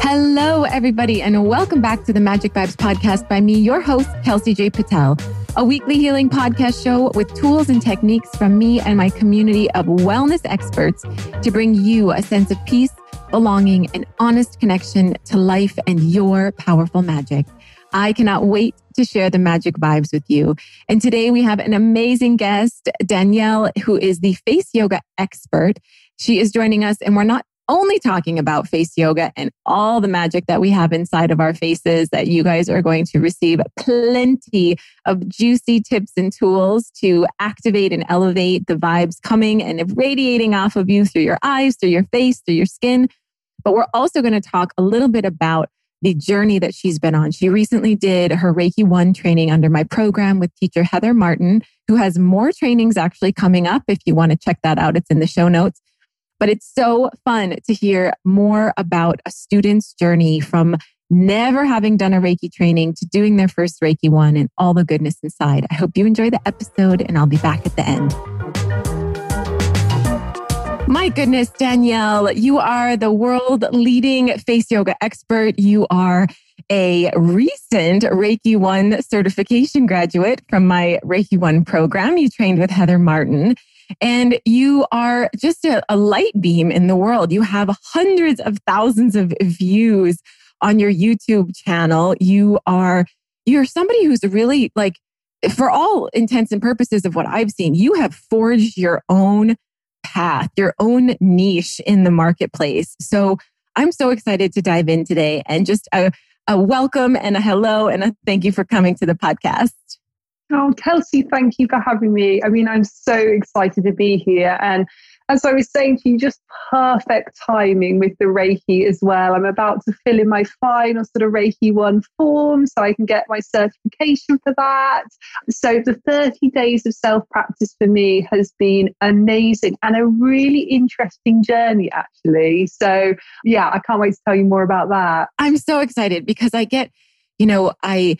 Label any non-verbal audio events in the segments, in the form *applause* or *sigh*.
Hello, everybody, and welcome back to the Magic Vibes podcast by me, your host, Kelsey J. Patel, a weekly healing podcast show with tools and techniques from me and my community of wellness experts to bring you a sense of peace, belonging, and honest connection to life and your powerful magic. I cannot wait to share the magic vibes with you. And today we have an amazing guest, Danielle, who is the face yoga expert. She is joining us, and we're not only talking about face yoga and all the magic that we have inside of our faces that you guys are going to receive plenty of juicy tips and tools to activate and elevate the vibes coming and radiating off of you through your eyes, through your face, through your skin. But we're also going to talk a little bit about the journey that she's been on. She recently did her Reiki 1 training under my program with teacher Heather Martin, who has more trainings actually coming up. If you want to check that out, it's in the show notes. But it's so fun to hear more about a student's journey from never having done a Reiki training to doing their first Reiki 1 and all the goodness inside. I hope you enjoy the episode, and I'll be back at the end. My goodness, Danielle, you are the world leading face yoga expert. You are a recent Reiki 1 certification graduate from my Reiki 1 program. You trained with Heather Martin. And you are just a, a light beam in the world. You have hundreds of thousands of views on your YouTube channel. You are you're somebody who's really like for all intents and purposes of what I've seen, you have forged your own path, your own niche in the marketplace. So I'm so excited to dive in today and just a, a welcome and a hello and a thank you for coming to the podcast. Oh, Kelsey, thank you for having me. I mean, I'm so excited to be here. And as I was saying to you, just perfect timing with the Reiki as well. I'm about to fill in my final sort of Reiki 1 form so I can get my certification for that. So the 30 days of self practice for me has been amazing and a really interesting journey, actually. So, yeah, I can't wait to tell you more about that. I'm so excited because I get, you know, I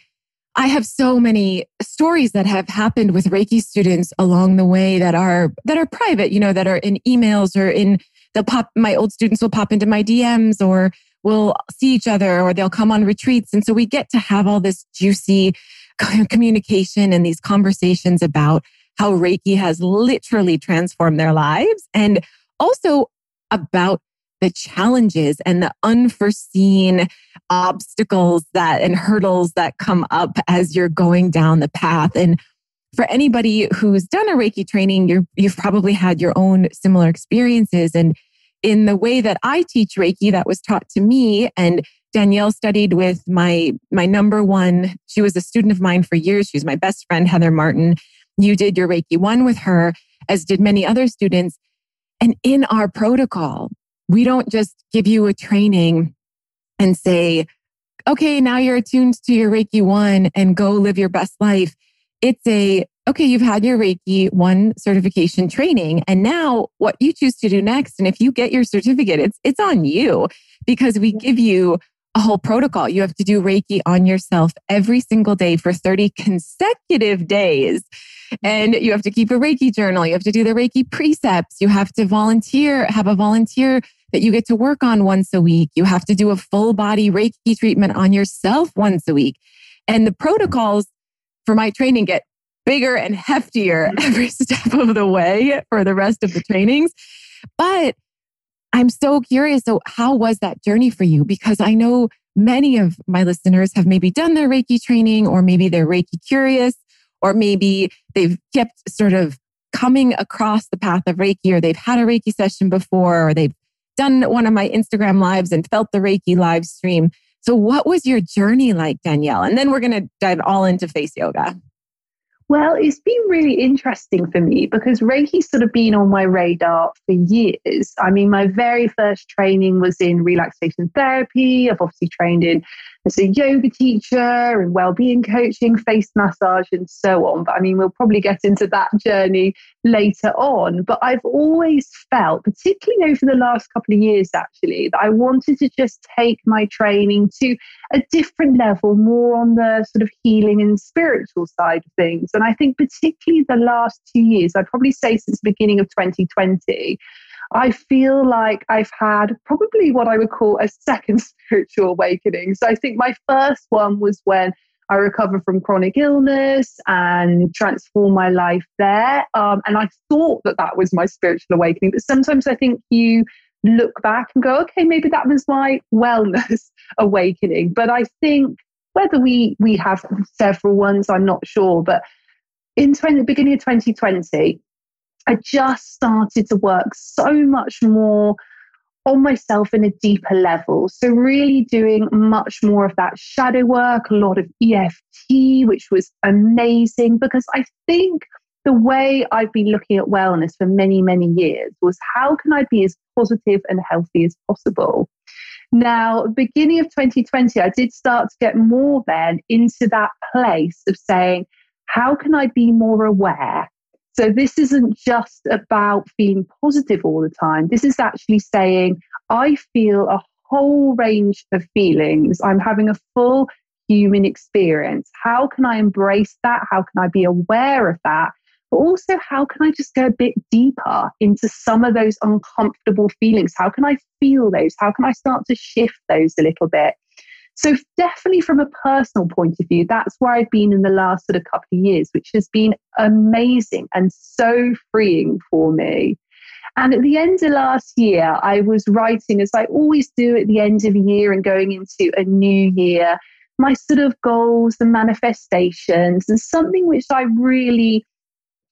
I have so many stories that have happened with Reiki students along the way that are that are private, you know, that are in emails or in they'll pop my old students will pop into my DMs or we'll see each other or they'll come on retreats. And so we get to have all this juicy *laughs* communication and these conversations about how Reiki has literally transformed their lives and also about the challenges and the unforeseen obstacles that and hurdles that come up as you're going down the path. And for anybody who's done a Reiki training, you you've probably had your own similar experiences. And in the way that I teach Reiki, that was taught to me, and Danielle studied with my my number one. She was a student of mine for years. She's my best friend, Heather Martin. You did your Reiki one with her, as did many other students. And in our protocol, we don't just give you a training and say, okay, now you're attuned to your Reiki one and go live your best life. It's a, okay, you've had your Reiki one certification training. And now what you choose to do next, and if you get your certificate, it's, it's on you because we give you a whole protocol. You have to do Reiki on yourself every single day for 30 consecutive days. And you have to keep a Reiki journal. You have to do the Reiki precepts. You have to volunteer, have a volunteer that you get to work on once a week. You have to do a full body Reiki treatment on yourself once a week. And the protocols for my training get bigger and heftier mm-hmm. every *laughs* step of the way for the rest of the trainings. But I'm so curious. So, how was that journey for you? Because I know many of my listeners have maybe done their Reiki training, or maybe they're Reiki curious, or maybe they've kept sort of coming across the path of Reiki, or they've had a Reiki session before, or they've done one of my Instagram lives and felt the Reiki live stream. So, what was your journey like, Danielle? And then we're going to dive all into face yoga. Well, it's been really interesting for me because Reiki's sort of been on my radar for years. I mean, my very first training was in relaxation therapy. I've obviously trained in as a yoga teacher and well-being coaching, face massage, and so on. But I mean, we'll probably get into that journey later on. But I've always felt, particularly over the last couple of years, actually, that I wanted to just take my training to a different level, more on the sort of healing and spiritual side of things. And I think particularly the last two years, I'd probably say since the beginning of 2020, I feel like I've had probably what I would call a second *laughs* spiritual awakening. So I think my first one was when I recovered from chronic illness and transformed my life there. Um, and I thought that that was my spiritual awakening. But sometimes I think you look back and go, okay, maybe that was my wellness *laughs* awakening. But I think whether we we have several ones, I'm not sure. But in 20, the beginning of 2020, I just started to work so much more on myself in a deeper level. So, really doing much more of that shadow work, a lot of EFT, which was amazing because I think the way I've been looking at wellness for many, many years was how can I be as positive and healthy as possible? Now, beginning of 2020, I did start to get more then into that place of saying, how can I be more aware? So this isn't just about feeling positive all the time. This is actually saying, I feel a whole range of feelings. I'm having a full human experience. How can I embrace that? How can I be aware of that? But also, how can I just go a bit deeper into some of those uncomfortable feelings? How can I feel those? How can I start to shift those a little bit? So, definitely from a personal point of view, that's where I've been in the last sort of couple of years, which has been amazing and so freeing for me. And at the end of last year, I was writing, as I always do at the end of a year and going into a new year, my sort of goals and manifestations, and something which I really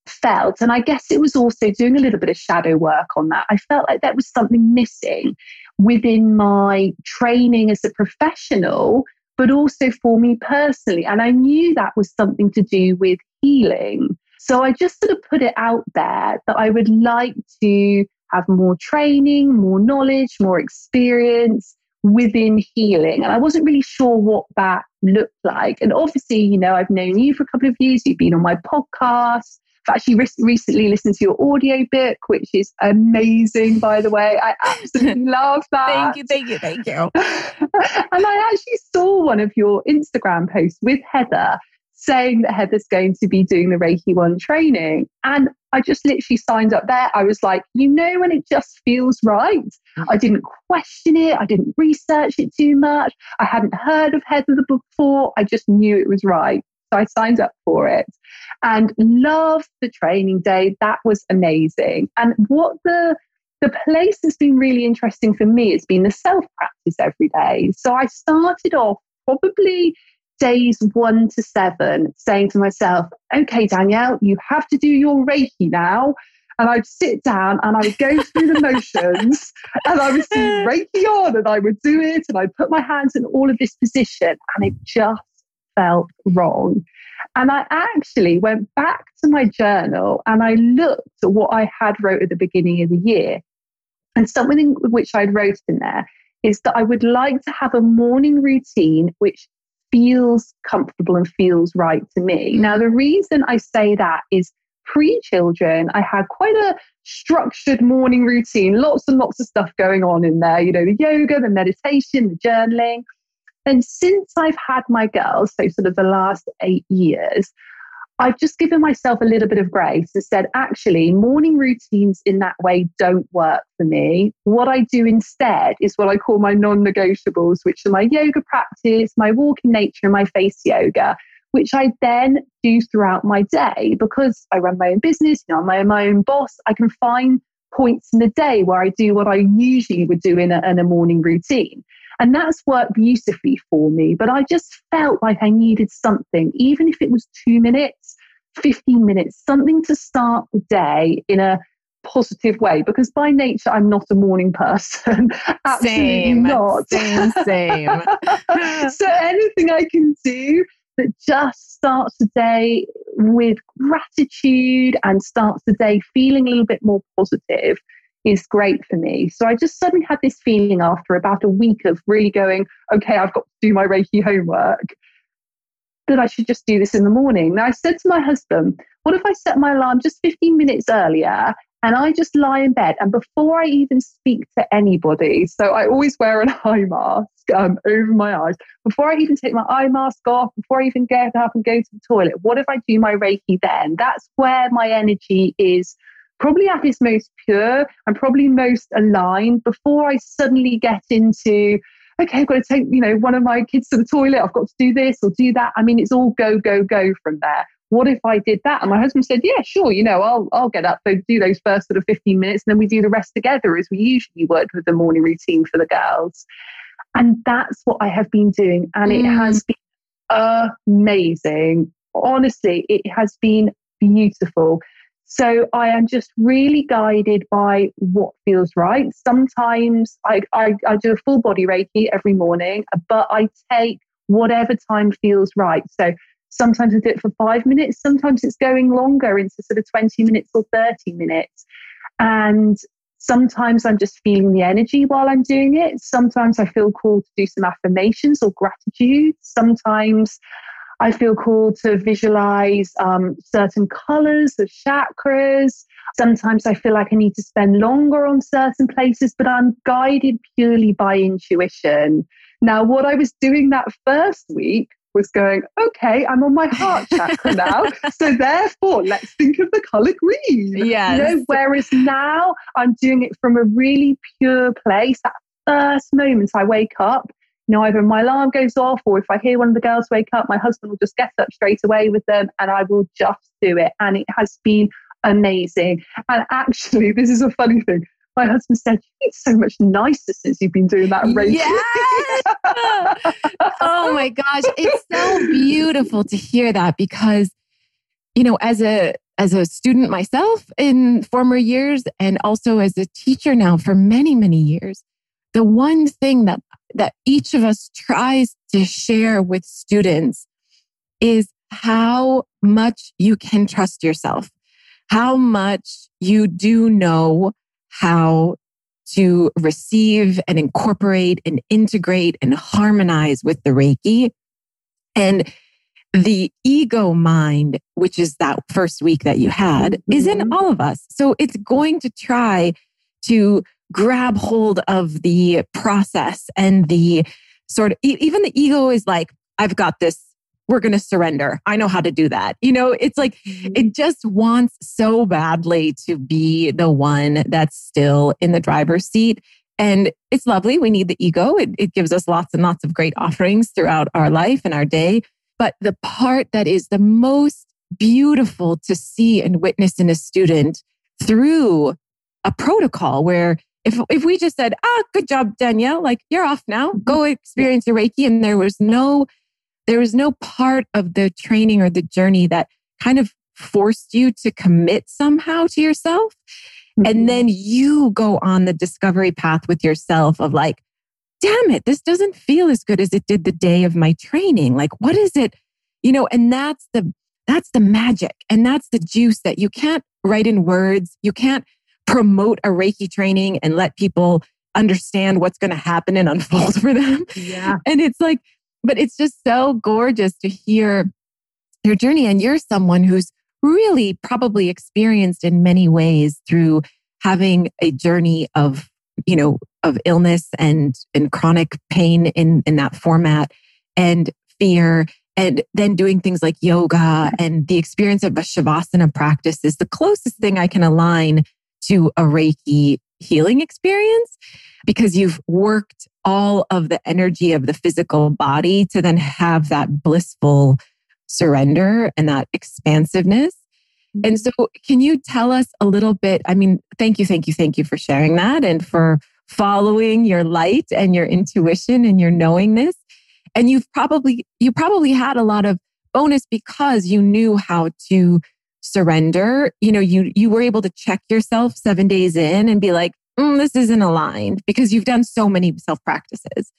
felt, and I guess it was also doing a little bit of shadow work on that. I felt like there was something missing within my training as a professional, but also for me personally. And I knew that was something to do with healing. So I just sort of put it out there that I would like to have more training, more knowledge, more experience within healing. And I wasn't really sure what that looked like. And obviously, you know, I've known you for a couple of years, you've been on my podcast. I've actually re- recently listened to your audio book, which is amazing, by the way. I absolutely *laughs* love that. thank you, thank you, thank *laughs* you. and I actually saw one of your Instagram posts with Heather saying that Heather's going to be doing the Reiki One training. And I just literally signed up there. I was like, you know, when it just feels right. I mm-hmm. didn't question it. I didn't research it too much. I hadn't heard of Heather before. I just knew it was right. So I signed up for it and loved the training day. That was amazing. And what the the place that's been really interesting for me has been the self practice every day. So I started off probably days one to seven saying to myself, okay, Danielle, you have to do your Reiki now. And I'd sit down and I would go through the motions *laughs* and I would see Reiki on and I would do it and I'd put my hands in all of this position and it just felt wrong. And I actually went back to my journal and I looked at what I had wrote at the beginning of the year. And something which I'd wrote in there is that I would like to have a morning routine which feels comfortable and feels right to me. Now, the reason I say that is pre children, I had quite a structured morning routine, lots and lots of stuff going on in there, you know, the yoga, the meditation, the journaling. And since I've had my girls, so sort of the last eight years, I've just given myself a little bit of grace and said, actually, morning routines in that way don't work for me. What I do instead is what I call my non negotiables, which are my yoga practice, my walk in nature, and my face yoga, which I then do throughout my day because I run my own business, you know, I'm my own boss. I can find points in the day where I do what I usually would do in a, in a morning routine. And that's worked beautifully for me. But I just felt like I needed something, even if it was two minutes, 15 minutes, something to start the day in a positive way because by nature I'm not a morning *laughs* person. Absolutely same, not. Same, same. *laughs* so anything I can do that just starts the day with gratitude and starts the day feeling a little bit more positive is great for me. So I just suddenly had this feeling after about a week of really going, okay, I've got to do my Reiki homework, that I should just do this in the morning. Now I said to my husband, what if I set my alarm just 15 minutes earlier and I just lie in bed and before I even speak to anybody, so I always wear an *laughs* eye mask um, over my eyes, before I even take my eye mask off, before I even get up and go to the toilet, what if I do my Reiki then? That's where my energy is probably at its most pure and probably most aligned before I suddenly get into, okay, I've got to take, you know, one of my kids to the toilet, I've got to do this or do that. I mean, it's all go, go, go from there. What if I did that? And my husband said, Yeah, sure, you know, I'll I'll get up, so do those first sort of 15 minutes, and then we do the rest together as we usually would with the morning routine for the girls. And that's what I have been doing. And mm. it has been amazing. Honestly, it has been beautiful. So I am just really guided by what feels right. Sometimes I, I, I, do a full body Reiki every morning, but I take whatever time feels right. So sometimes I do it for five minutes, sometimes it's going longer into sort of 20 minutes or 30 minutes. And sometimes I'm just feeling the energy while I'm doing it. Sometimes I feel called to do some affirmations or gratitude. Sometimes I feel called to visualize um, certain colors of chakras. Sometimes I feel like I need to spend longer on certain places, but I'm guided purely by intuition. Now, what I was doing that first week was going, okay, I'm on my heart chakra now. *laughs* so therefore, let's think of the color green. Yeah. You know, whereas now I'm doing it from a really pure place. That first moment I wake up, you know, either my alarm goes off or if I hear one of the girls wake up, my husband will just get up straight away with them and I will just do it. And it has been amazing. And actually, *laughs* this is a funny thing. My husband said, look so much nicer since you've been doing that Reiki. Yes! *laughs* oh my gosh. It's so beautiful to hear that because, you know, as a as a student myself in former years and also as a teacher now for many, many years, the one thing that that each of us tries to share with students is how much you can trust yourself, how much you do know how to receive and incorporate and integrate and harmonize with the Reiki. And the ego mind, which is that first week that you had, mm-hmm. is in mm-hmm. all of us. So it's going to try to grab hold of the process and the sort of even the ego is like, I've got this. We're going to surrender. I know how to do that. You know, it's like mm-hmm. it just wants so badly to be the one that's still in the driver's seat. And it's lovely. We need the ego. It, it gives us lots and lots of great offerings throughout our life and our day. But the part that is the most beautiful to see and witness in a student through a protocol where if if we just said, ah, good job, Danielle, like you're off now, go mm-hmm. experience your Reiki, and there was no there was no part of the training or the journey that kind of forced you to commit somehow to yourself. Mm-hmm. And then you go on the discovery path with yourself of like, damn it, this doesn't feel as good as it did the day of my training. Like, what is it? You know, and that's the that's the magic and that's the juice that you can't write in words. You can't promote a Reiki training and let people understand what's going to happen and unfold *laughs* for them. Yeah. And it's like, but it's just so gorgeous to hear your journey. And you're someone who's really probably experienced in many ways through having a journey of, you know, of illness and, and chronic pain in, in that format and fear and then doing things like yoga mm-hmm. and the experience of a shavasana practice is the closest thing I can align to a Reiki healing experience because you've worked all of the energy of the physical body to then have that blissful surrender and that expansiveness. Mm-hmm. And so, can you tell us a little bit? I mean, thank you, thank you, thank you for sharing that and for following your light and your intuition and your knowingness. And you've probably, you probably had a lot of bonus because you knew how to surrender, you know, you you were able to check yourself 7 days in and be like, mm, this isn't aligned because you've done so many self practices.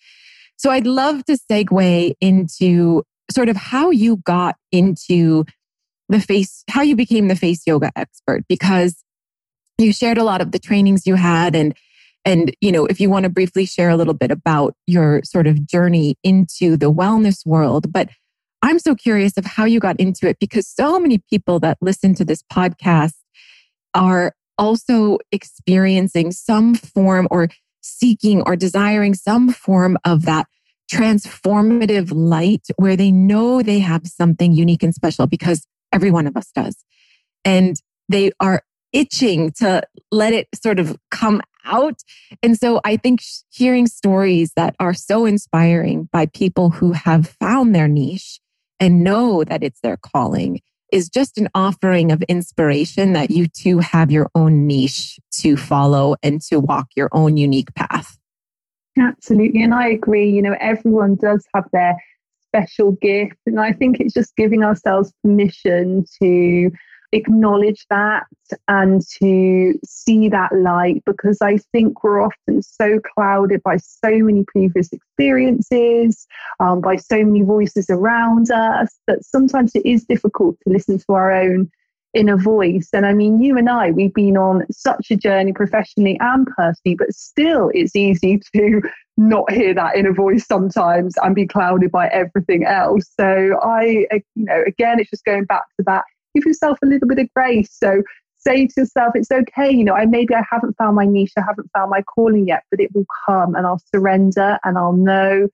So I'd love to segue into sort of how you got into the face how you became the face yoga expert because you shared a lot of the trainings you had and and you know if you want to briefly share a little bit about your sort of journey into the wellness world but i'm so curious of how you got into it because so many people that listen to this podcast are also experiencing some form or seeking or desiring some form of that transformative light where they know they have something unique and special because every one of us does. And they are itching to let it sort of come out. And so I think hearing stories that are so inspiring by people who have found their niche and know that it's their calling is just an offering of inspiration that you too have your own niche to follow and to walk your own unique path. Absolutely. And I agree, you know, everyone does have their special gift. And I think it's just giving ourselves permission to acknowledge that and to see that light because I think we're often so clouded by so many previous experiences, um, by so many voices around us that sometimes it is difficult to listen to our own inner voice. And I mean, you and I, we've been on such a journey professionally and personally, but still it's easy *laughs* to not hear that inner voice sometimes and be clouded by everything else. So I, you know, again, it's just going back to that give yourself a little bit of grace. So say to yourself, it's okay, you know, I maybe I haven't found my niche, I haven't found my calling yet, but it will come and I'll surrender and I'll know,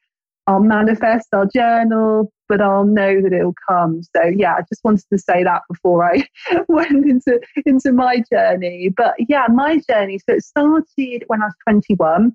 I'll manifest, I'll journal, but I'll know that it'll come. So yeah, I just wanted to say that before I *laughs* went into into my journey. But yeah, my journey. So it started when I was 21.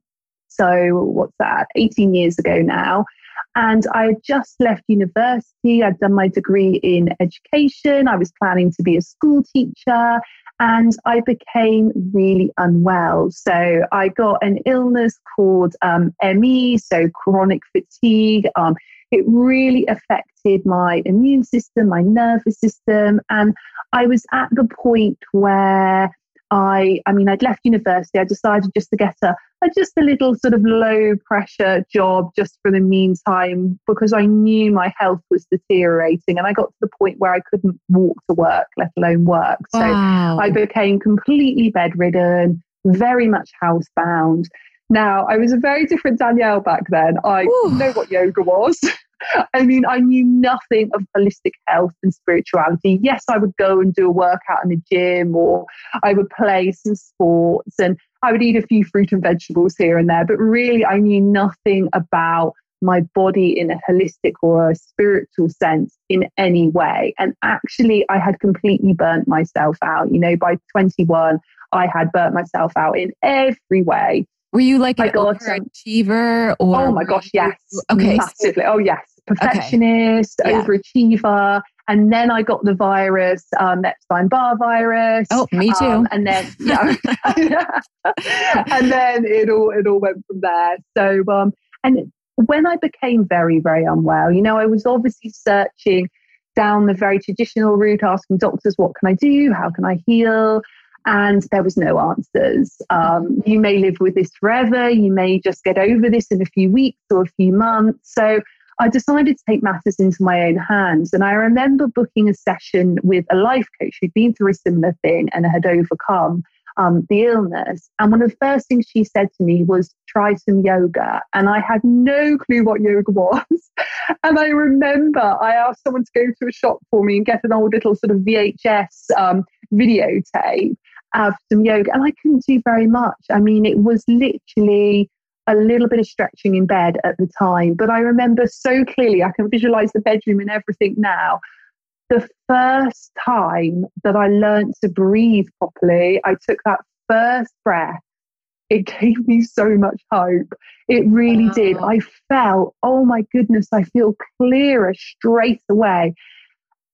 So what's that? 18 years ago now. And I had just left university. I'd done my degree in education. I was planning to be a school teacher. And I became really unwell. So I got an illness called um, ME, so chronic fatigue. Um, it really affected my immune system, my nervous system. And I was at the point where I, I mean, I'd left university. I decided just to get a, a, just a little sort of low pressure job just for the meantime because I knew my health was deteriorating, and I got to the point where I couldn't walk to work, let alone work. So wow. I became completely bedridden, very much housebound. Now, I was a very different Danielle back then. I Ooh. know what yoga was. *laughs* I mean, I knew nothing of holistic health and spirituality. Yes, I would go and do a workout in the gym or I would play some sports and I would eat a few fruit and vegetables here and there. But really, I knew nothing about my body in a holistic or a spiritual sense in any way. And actually, I had completely burnt myself out. You know, by 21, I had burnt myself out in every way. Were you like an overachiever or? Oh my gosh, yes. Okay. Massively. Oh yes perfectionist, okay. yeah. overachiever. And then I got the virus, um, Epstein Barr virus. Oh, me too. Um, and then, *laughs* yeah, *laughs* and then it all it all went from there. So, um, and when I became very very unwell, you know, I was obviously searching down the very traditional route, asking doctors, "What can I do? How can I heal?" And there was no answers. Um, you may live with this forever. You may just get over this in a few weeks or a few months. So I decided to take matters into my own hands. And I remember booking a session with a life coach who'd been through a similar thing and had overcome um, the illness. And one of the first things she said to me was, try some yoga. And I had no clue what yoga *laughs* was. and I remember I asked someone to go to a shop for me and get an old little sort of VHS um, videotape of some yoga. And I couldn't do very much. I mean, it was literally a little bit of stretching in bed at the time, but I remember so clearly, I can visualize the bedroom and everything now. The first time that I learned to breathe properly, I took that first breath. It *laughs* gave me so much hope. It really wow. did. I felt, oh my goodness, I feel clearer straight away.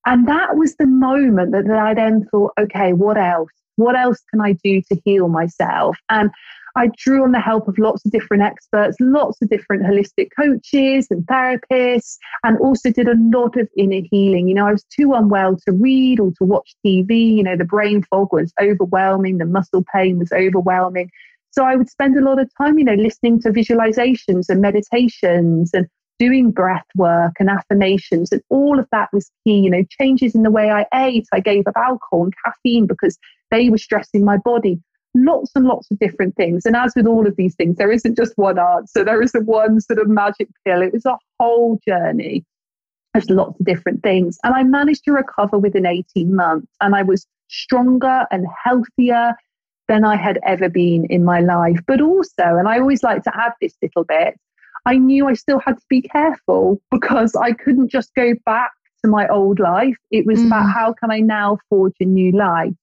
And that was the moment that, that I then thought, okay, what else? What else can I do to heal myself? And I drew on the help of lots of different experts, lots of different holistic coaches and therapists, and also did a lot of inner healing. You know, I was too unwell to read or to watch TV. You know, the brain fog was overwhelming, the muscle pain was overwhelming. So I would spend a lot of time, you know, listening to visualizations and meditations and doing breath work and affirmations, and all of that was key. You know, changes in the way I ate. I gave up alcohol and caffeine because they were stressing my body. Lots and lots of different things. And as with all of these things, there isn't just one answer, there isn't one sort of magic pill. It was a whole journey. There's lots of different things. And I managed to recover within 18 months. And I was stronger and healthier than I had ever been in my life. But also, and I always like to add this little bit, I knew I still had to be careful because I couldn't just go back to my old life. It was mm. about how can I now forge a new life.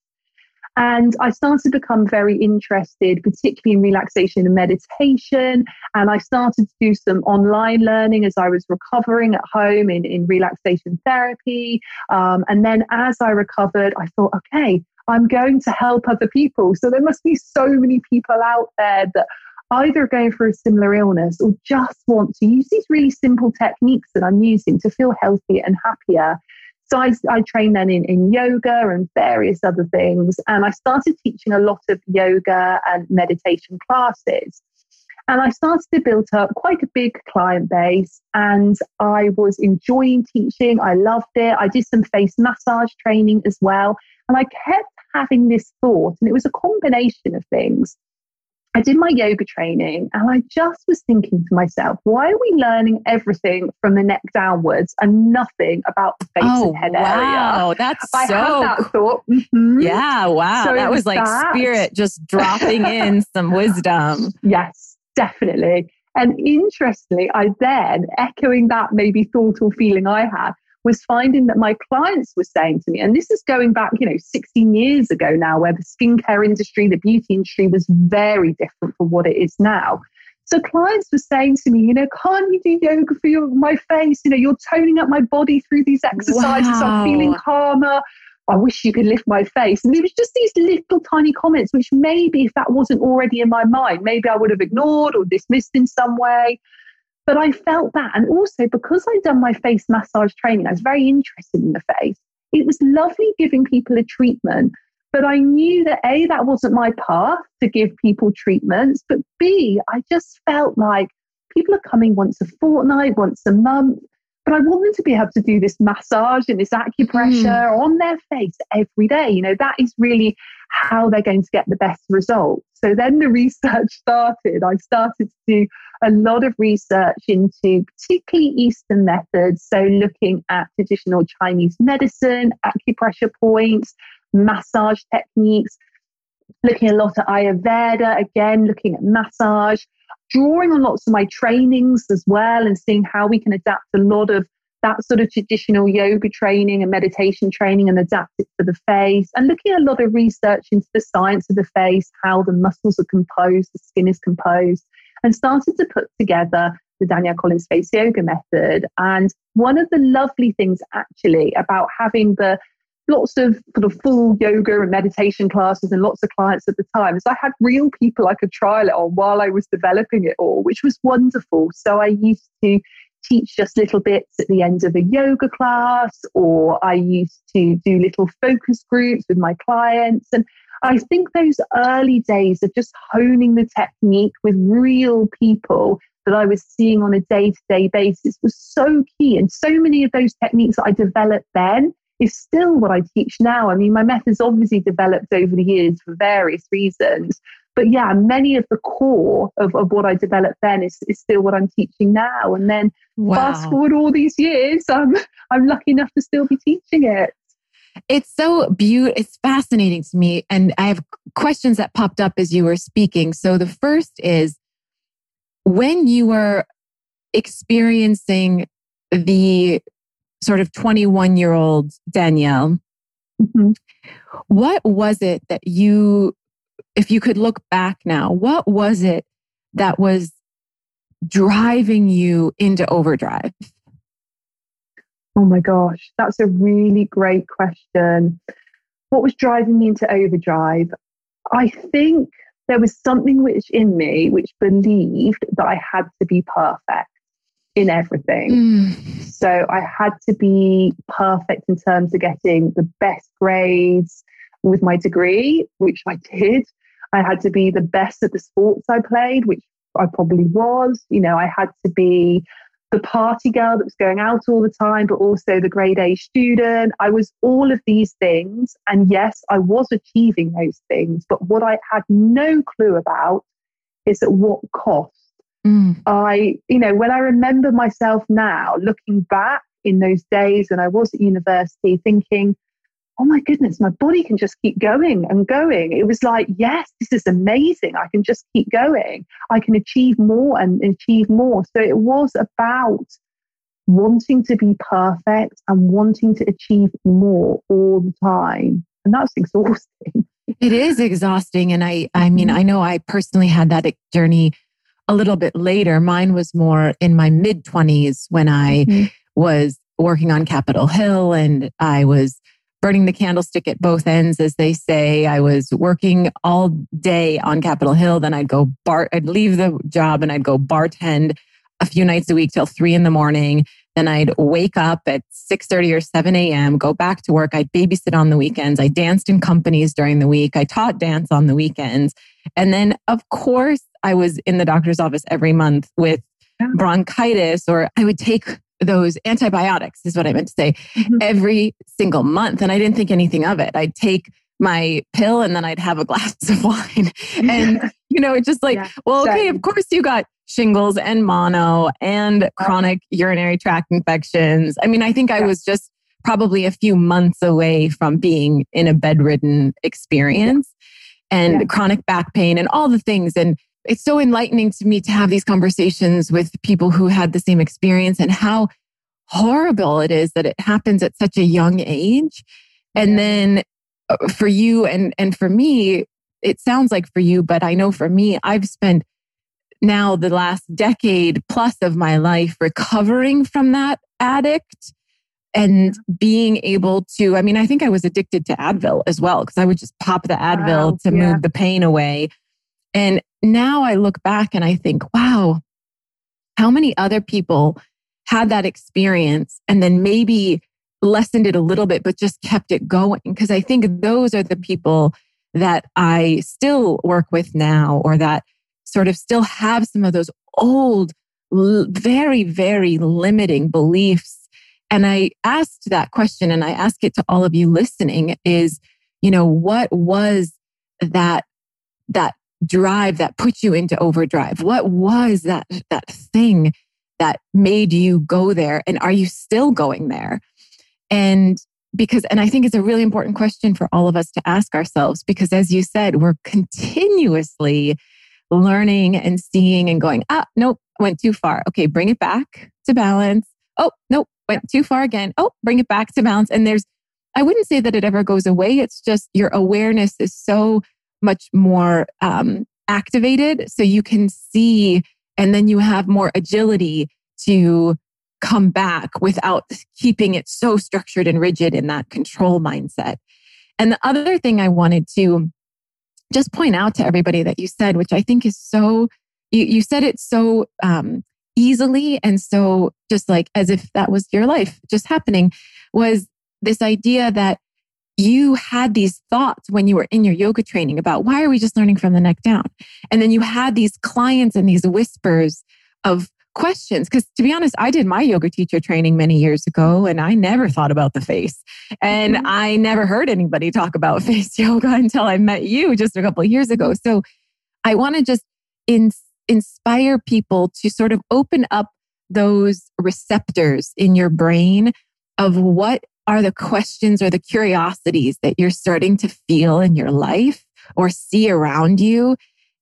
And I started to become very interested, particularly in relaxation and meditation. And I started to do some online learning as I was recovering at home in, in relaxation therapy. Um, and then as I recovered, I thought, okay, I'm going to help other people. So there must be so many people out there that either are going through a similar illness or just want to use these really simple techniques that I'm using to feel healthier and happier. So I, I trained then in, in yoga and various other things. And I started teaching a lot of yoga and meditation classes. And I started to build up quite a big client base and I was enjoying teaching. I loved it. I did some face massage training as well. And I kept having this thought, and it was a combination of things. I did my yoga training and I just was thinking to myself, why are we learning everything from the neck downwards and nothing about the face oh, and head wow. area? Wow, that's I so had that thought. Mm-hmm. Yeah, wow. So that was, was like that. spirit just dropping in some wisdom. *laughs* Yes, definitely. And interestingly, I then, echoing that maybe thought or feeling I had, was finding that my clients were saying to me, and this is going back, you know, 16 years ago now, where the skincare industry, the beauty industry was very different from what it is now. So clients were saying to me, you know, can't you do yoga for your my face? You know, you're toning up my body through these exercises. Wow. I'm feeling calmer. I wish you could lift my face. And it was just these little tiny comments, which maybe if that wasn't already in my mind, maybe I would have ignored or dismissed in some way. But I felt that. And also because I'd done my face massage training, I was very interested in the face. It was lovely giving people a treatment. But I knew that A, that wasn't my path to give people treatments. But B, I just felt like people are coming once a fortnight, once a month. But I want them to be able to do this massage and this acupressure mm. on their face every day. You know, that is really how they're going to get the best results. So then the *laughs* research started. I started to do a lot of research into particularly Eastern methods. So looking at traditional Chinese medicine, acupressure points, massage techniques, looking a lot at Ayurveda, again, looking at massage, drawing on lots of my trainings as well and seeing how we can adapt a lot of that sort of traditional yoga training and meditation training and adapt it for the face and looking at a lot of research into the science of the face, how the muscles are composed, the skin is composed, and started to put together the Danielle Collins Face Yoga Method. And one of the lovely things actually about having the lots of sort of full yoga and meditation classes and lots of clients at the time is I had real people I could trial it on while I was developing it all, which was wonderful. So I used to teach just little bits at the end of a yoga class, or I used to do little focus groups with my clients. And I think those early days of just honing the technique with real people that I was seeing on a day to day basis was so key. And so many of those techniques that I developed then is still what I teach now. I mean, my methods obviously developed over the years for various reasons. But yeah, many of the core of, of what I developed then is, is still what I'm teaching now. And then wow. fast forward all these years, I'm, I'm lucky enough to still be teaching it. It's so beautiful. It's fascinating to me. And I have questions that popped up as you were speaking. So the first is when you were experiencing the sort of 21 year old Danielle, mm-hmm. what was it that you, if you could look back now, what was it that was driving you into overdrive? Oh my gosh, that's a really great question. What was driving me into overdrive? I think there was something which in me which believed that I had to be perfect in everything. Mm. So I had to be perfect in terms of getting the best grades with my degree, which I did. I had to be the best at the sports I played, which I probably was. You know, I had to be the party girl that was going out all the time, but also the grade A student. I was all of these things. And yes, I was achieving those things. But what I had no clue about is at what cost. Mm. I, you know, when I remember myself now looking back in those days when I was at university, thinking, oh my goodness, my body can just keep going and going. It was like, yes, this is amazing. I can just keep going. I can achieve more and achieve more. So it was about wanting to be perfect and wanting to achieve more all the time. And that's *laughs* exhausting. It is exhausting. And I, I mean, mm-hmm. I know I personally had that journey a little bit later. Mine was more in my mid 20s when I mm-hmm. was working on Capitol Hill and I was burning the candlestick at both ends, as they say. I was working all day on Capitol Hill. Then I'd go bar, I'd leave the job and I'd go bartend a few nights a week till three in the morning. Then I'd wake up at 6:30 or 7 a.m., go back to work. I'd babysit on the weekends. I danced in companies during the week. I taught dance on the weekends. And then, of course, I was in the doctor's office every month with bronchitis, or I would take those antibiotics, is what I meant to say, mm-hmm. every single month. And I didn't think anything of it. I'd take my pill and then I'd have a *laughs* glass of wine. And, you know, it's just like, yeah, well, okay, of course you got shingles and mono and chronic urinary tract infections. I mean, I think I was just probably a few months away from being in a bedridden experience and yeah. chronic back pain and all the things. And it's so enlightening to me to have these conversations with people who had the same experience and how horrible it is that it happens at such a young age. And then uh, for you and and for me, it sounds like for you, but I know for me, I've spent now the last decade plus of my life recovering from that addict and being able to i mean i think i was addicted to advil as well because i would just pop the advil wow, to yeah. move the pain away and now I look back and I think, wow, how many other people had that experience and then maybe lessened it a little bit, but just kept it going? Because I think those are the people that I still work with now or that sort of still have some of those old, very, very limiting beliefs. And I asked that question and I ask it to all of you listening is, you know, what was that, that drive that put you into overdrive? What was that, that thing that made you go there? And are you still going there? And because, and I think it's a really important question for all of us to ask ourselves because, as you said, we're continuously learning and seeing and going, ah, nope, went too far. Okay, bring it back to balance. Oh, nope, went too far again. Oh, bring it back to balance. And there's, I wouldn't say that it ever goes away. It's just your awareness is so much more um, activated so you can see and then you have more agility to come back without keeping it so structured and rigid in that control mindset. And the other thing I wanted to just point out to everybody that you said, which I think is so, you, you said it so um, easily and so just like as if that was your life just happening, was this idea that you had these thoughts when you were in your yoga training about why are we just learning from the neck down? And then you had these clients and these whispers of questions. Because to be honest, I did my yoga teacher training many years ago and I never thought about the face. And mm-hmm. I never heard anybody talk about *laughs* face yoga until I met you just a couple of years ago. So I want to just in, inspire people to sort of open up those receptors in your brain of what are the questions or the curiosities that you're starting to feel in your life or see around you?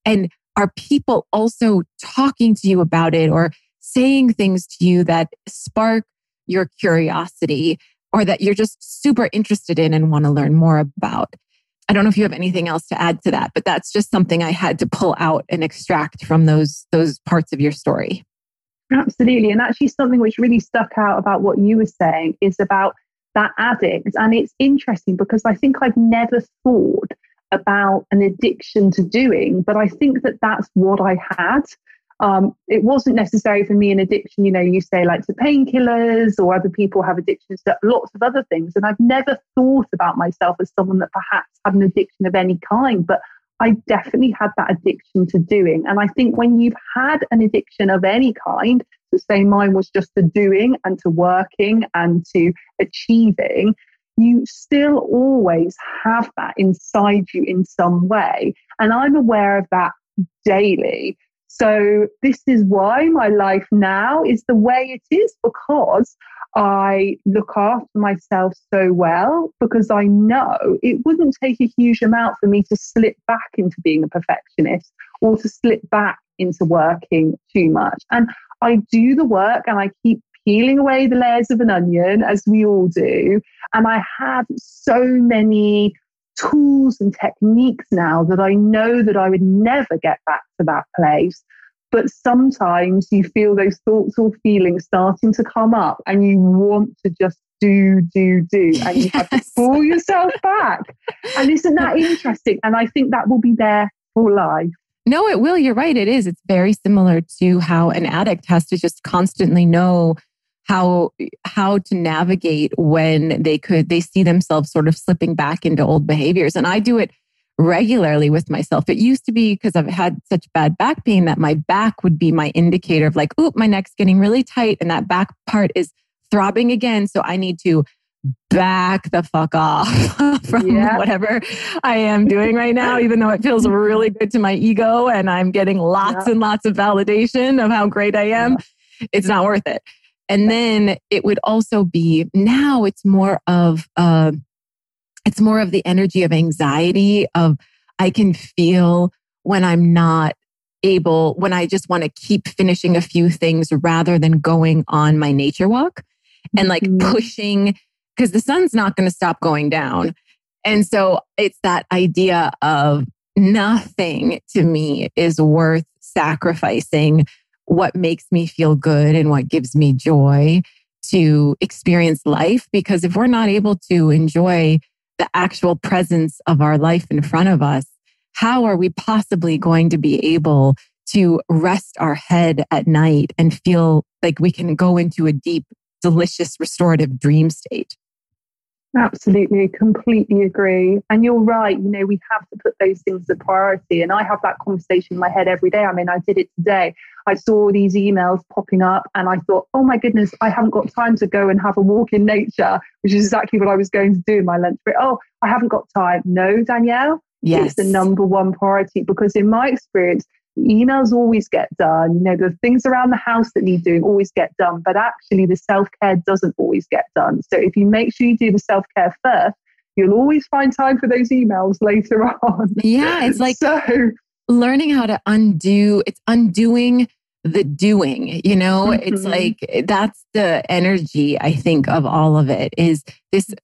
And are people also talking to you about it or saying things to you that spark your curiosity or that you're just super interested in and want to learn more about? I don't know if you have anything else to add to that, but that's just something I had to pull out and extract from those those parts of your story. Absolutely. And actually something which really stuck out about what you were saying is about that addict. And it's interesting because I think I've never thought about an addiction to doing, but I think that that's what I had. Um, it wasn't necessary for me an addiction, you know, you say like to painkillers or other people have addictions to lots of other things. And I've never thought about myself as someone that perhaps had an addiction of any kind, but I definitely had that addiction to doing. And I think when you've had an addiction of any kind, to say mine was just to doing and to working and to achieving, you still always have that inside you in some way. And I'm aware of that daily. So, this is why my life now is the way it is because I look after myself so well because I know it wouldn't take a huge amount for me to slip back into being a perfectionist or to slip back into working too much. And I do the work and I keep peeling away the layers of an onion, as we all do. And I have so many tools and techniques now that I know that I would never get back to that place. But sometimes you feel those thoughts or feelings starting to come up and you want to just do, do, do. *laughs* And you yes. have to pull yourself back. And isn't that *laughs* interesting? And I think that will be there for life. No, it will. You're right. It is. It's very similar to how an addict has to just constantly know how how to navigate when they could they see themselves sort of slipping back into old behaviors and i do it regularly with myself it used to be because i've had such bad back pain that my back would be my indicator of like oop my neck's getting really tight and that back part is throbbing again so i need to back the fuck off *laughs* from yeah. whatever I am doing right now, even though it feels really good to my ego and I'm getting lots yeah. and lots of validation of how great I am. Yeah. It's not worth it. And then it would also be now it's more of uh, it's more of the energy of anxiety of I can feel when I'm not able when I just want to keep finishing a few things rather than going on my nature walk and like mm-hmm. pushing because the sun's not going to stop going down. And so it's that idea of nothing to me is worth sacrificing what makes me feel good and what gives me joy to experience life. Because if we're not able to enjoy the actual presence of our life in front of us, how are we possibly going to be able to rest our head at night and feel like we can go into a deep, delicious, restorative dream state? Absolutely, completely agree. And you're right. You know, we have to put those things as a priority. And I have that conversation in my head every day. I mean, I did it today. I saw these emails popping up and I thought, oh my goodness, I haven't got time to go and have a walk in nature, which is exactly what I was going to do in my lunch break. Oh, I haven't got time. No, Danielle, yes. it's the number one priority because in my experience, emails always get done. You know, the things around the house that need doing always get done, but actually the self care doesn't always get done. So if you make sure you do the self care first, you'll always find time for those emails later *laughs* on. Yeah, it's like so learning how to undo, it's undoing the doing, you know? Mm-hmm. It's like that's the energy I think of all of it is this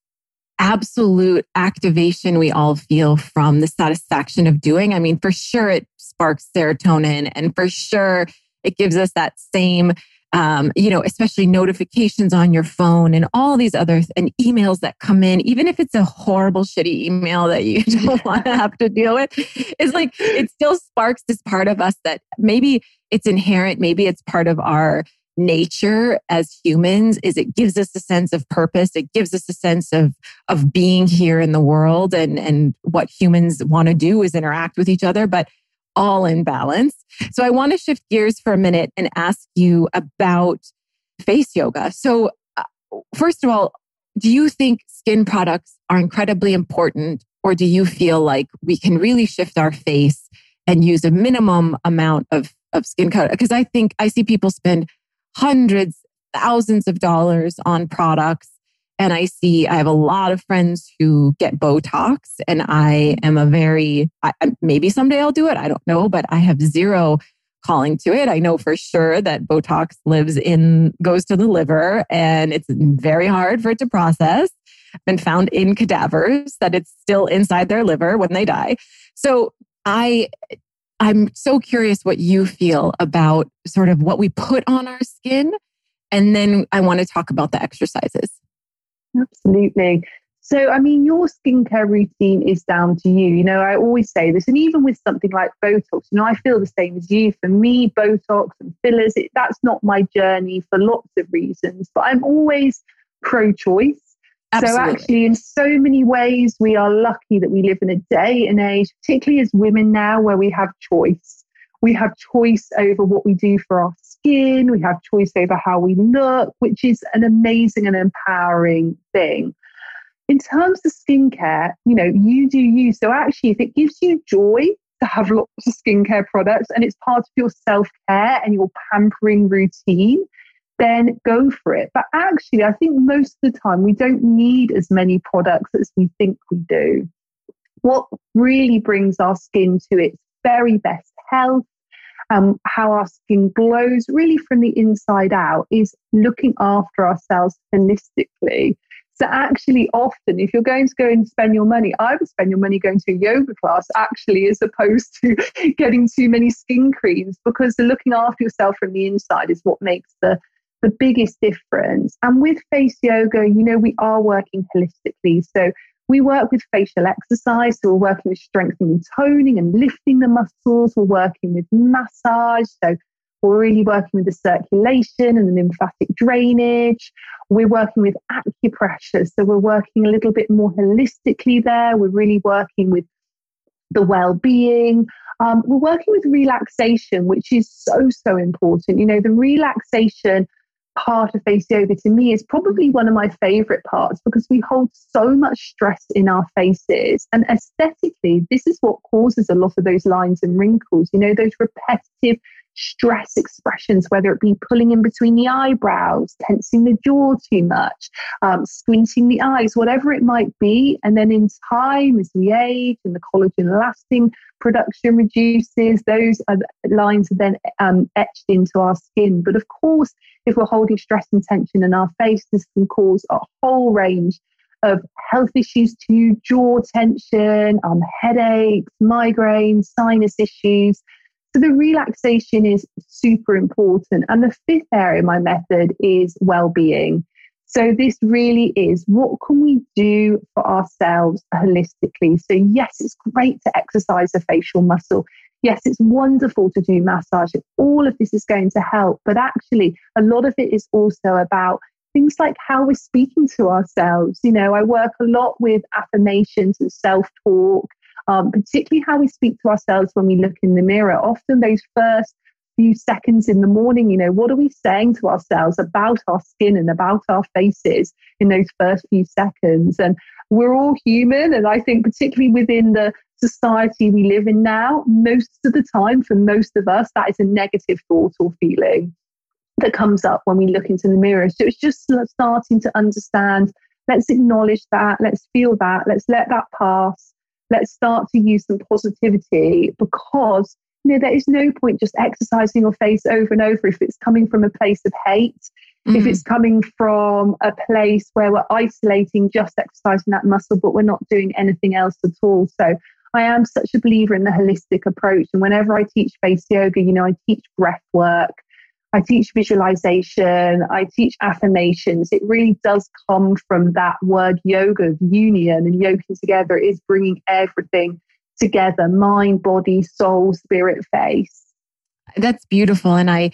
absolute activation we all feel from the satisfaction of doing. I mean, for sure it sparks serotonin. And for sure it gives us that same um, you know, especially notifications on your phone and all these other and emails that come in, even if it's a horrible, shitty email that you *laughs* don't *laughs* want to have to deal with, it's like it still sparks this part of us that maybe it's inherent, maybe it's part of our nature as humans is it gives us a sense of purpose it gives us a sense of of being here in the world and and what humans want to do is interact with each other. But all in balance so i want to shift gears for a minute and ask you about face yoga so uh, first of all do you think skin products are incredibly important or do you feel like we can really shift our face and use a minimum amount of of skin color because i think i see people spend hundreds, thousands of dollars on products. And I see, I have a lot of friends who get Botox, and I am a very, I, maybe someday I'll do it. I don't know, but I have zero calling to it. I know for sure that Botox lives in, goes to the liver, and it's very hard for it to process. Been found in cadavers that it's still inside their liver when they die. So I I'm so curious what you feel about sort of what we put on our skin. And then I want to talk about the exercises. Absolutely. So, I mean, your skincare routine is down to you. You know, I always say this, and even with something like Botox, you know, I feel the same as you. For me, Botox and fillers, it, that's not my journey for lots of reasons, but I'm always pro choice. So, actually, in so many ways, we are lucky that we live in a day and age, particularly as women now, where we have choice. We have choice over what we do for our skin, we have choice over how we look, which is an amazing and empowering thing. In terms of skincare, you know, you do you. So actually, if it gives you joy to have lots of skincare products and it's part of your self care and your pampering routine, then go for it. But actually, I think most of the time we don't need as many products as we think we do. What really brings our skin to its very best health, um, how our skin glows really from the inside out, is looking after ourselves holistically. So, actually, often, if you're going to go and spend your money, I would spend your money going to a yoga class actually, as opposed to *laughs* getting too many skin creams, because the looking after yourself from the inside is what makes the the biggest difference. And with face yoga, you know, we are working holistically. So we work with facial exercise. So we're working with strengthening toning and lifting the muscles. We're working with massage. So we're really working with the circulation and the lymphatic drainage. We're working with acupressure. So we're working a little bit more holistically there. We're really working with the well being. Um, we're working with relaxation, which is so, so important. You know, the relaxation part of face yoga to me is probably one of my favorite parts because we hold so much stress in our faces. And aesthetically, this is what causes a lot of those lines and wrinkles, you know, those repetitive stress expressions, whether it be pulling in between the eyebrows, tensing the jaw too much, um, squinting the eyes, whatever it might be. And then in time, as we age and the collagen elastin production reduces, those are, lines are then um, etched into our skin. But of course, if we're holding stress and tension in our face, this can cause a whole range of health issues to jaw tension, um, headaches, migraines, sinus issues. So the relaxation is super important. And the fifth area my method is well-being. So this really is what can we do for ourselves holistically? So yes, it's great to exercise the facial muscle. Yes, it's wonderful to do massage. All of this is going to help, but actually a lot of it is also about things like how we're speaking to ourselves. You know, I work a lot with affirmations and self-talk um, particularly how we speak to ourselves when we look in the mirror. Often, those first few seconds in the morning, you know, what are we saying to ourselves about our skin and about our faces in those first few seconds? And we're all human. And I think, particularly within the society we live in now, most of the time, for most of us, that is a negative thought or feeling that comes up when we look into the mirror. So it's just starting to understand. Let's acknowledge that. Let's feel that. Let's let that pass let's start to use some positivity because you know there is no point just exercising your face over and over if it's coming from a place of hate mm. if it's coming from a place where we're isolating just exercising that muscle but we're not doing anything else at all so I am such a believer in the holistic approach. And whenever I teach face yoga, you know, I teach breath work, I teach visualization, I teach affirmations. It really does come from that word yoga, of union, and yoking together is bringing everything together mind, body, soul, spirit, face. That's beautiful. And I,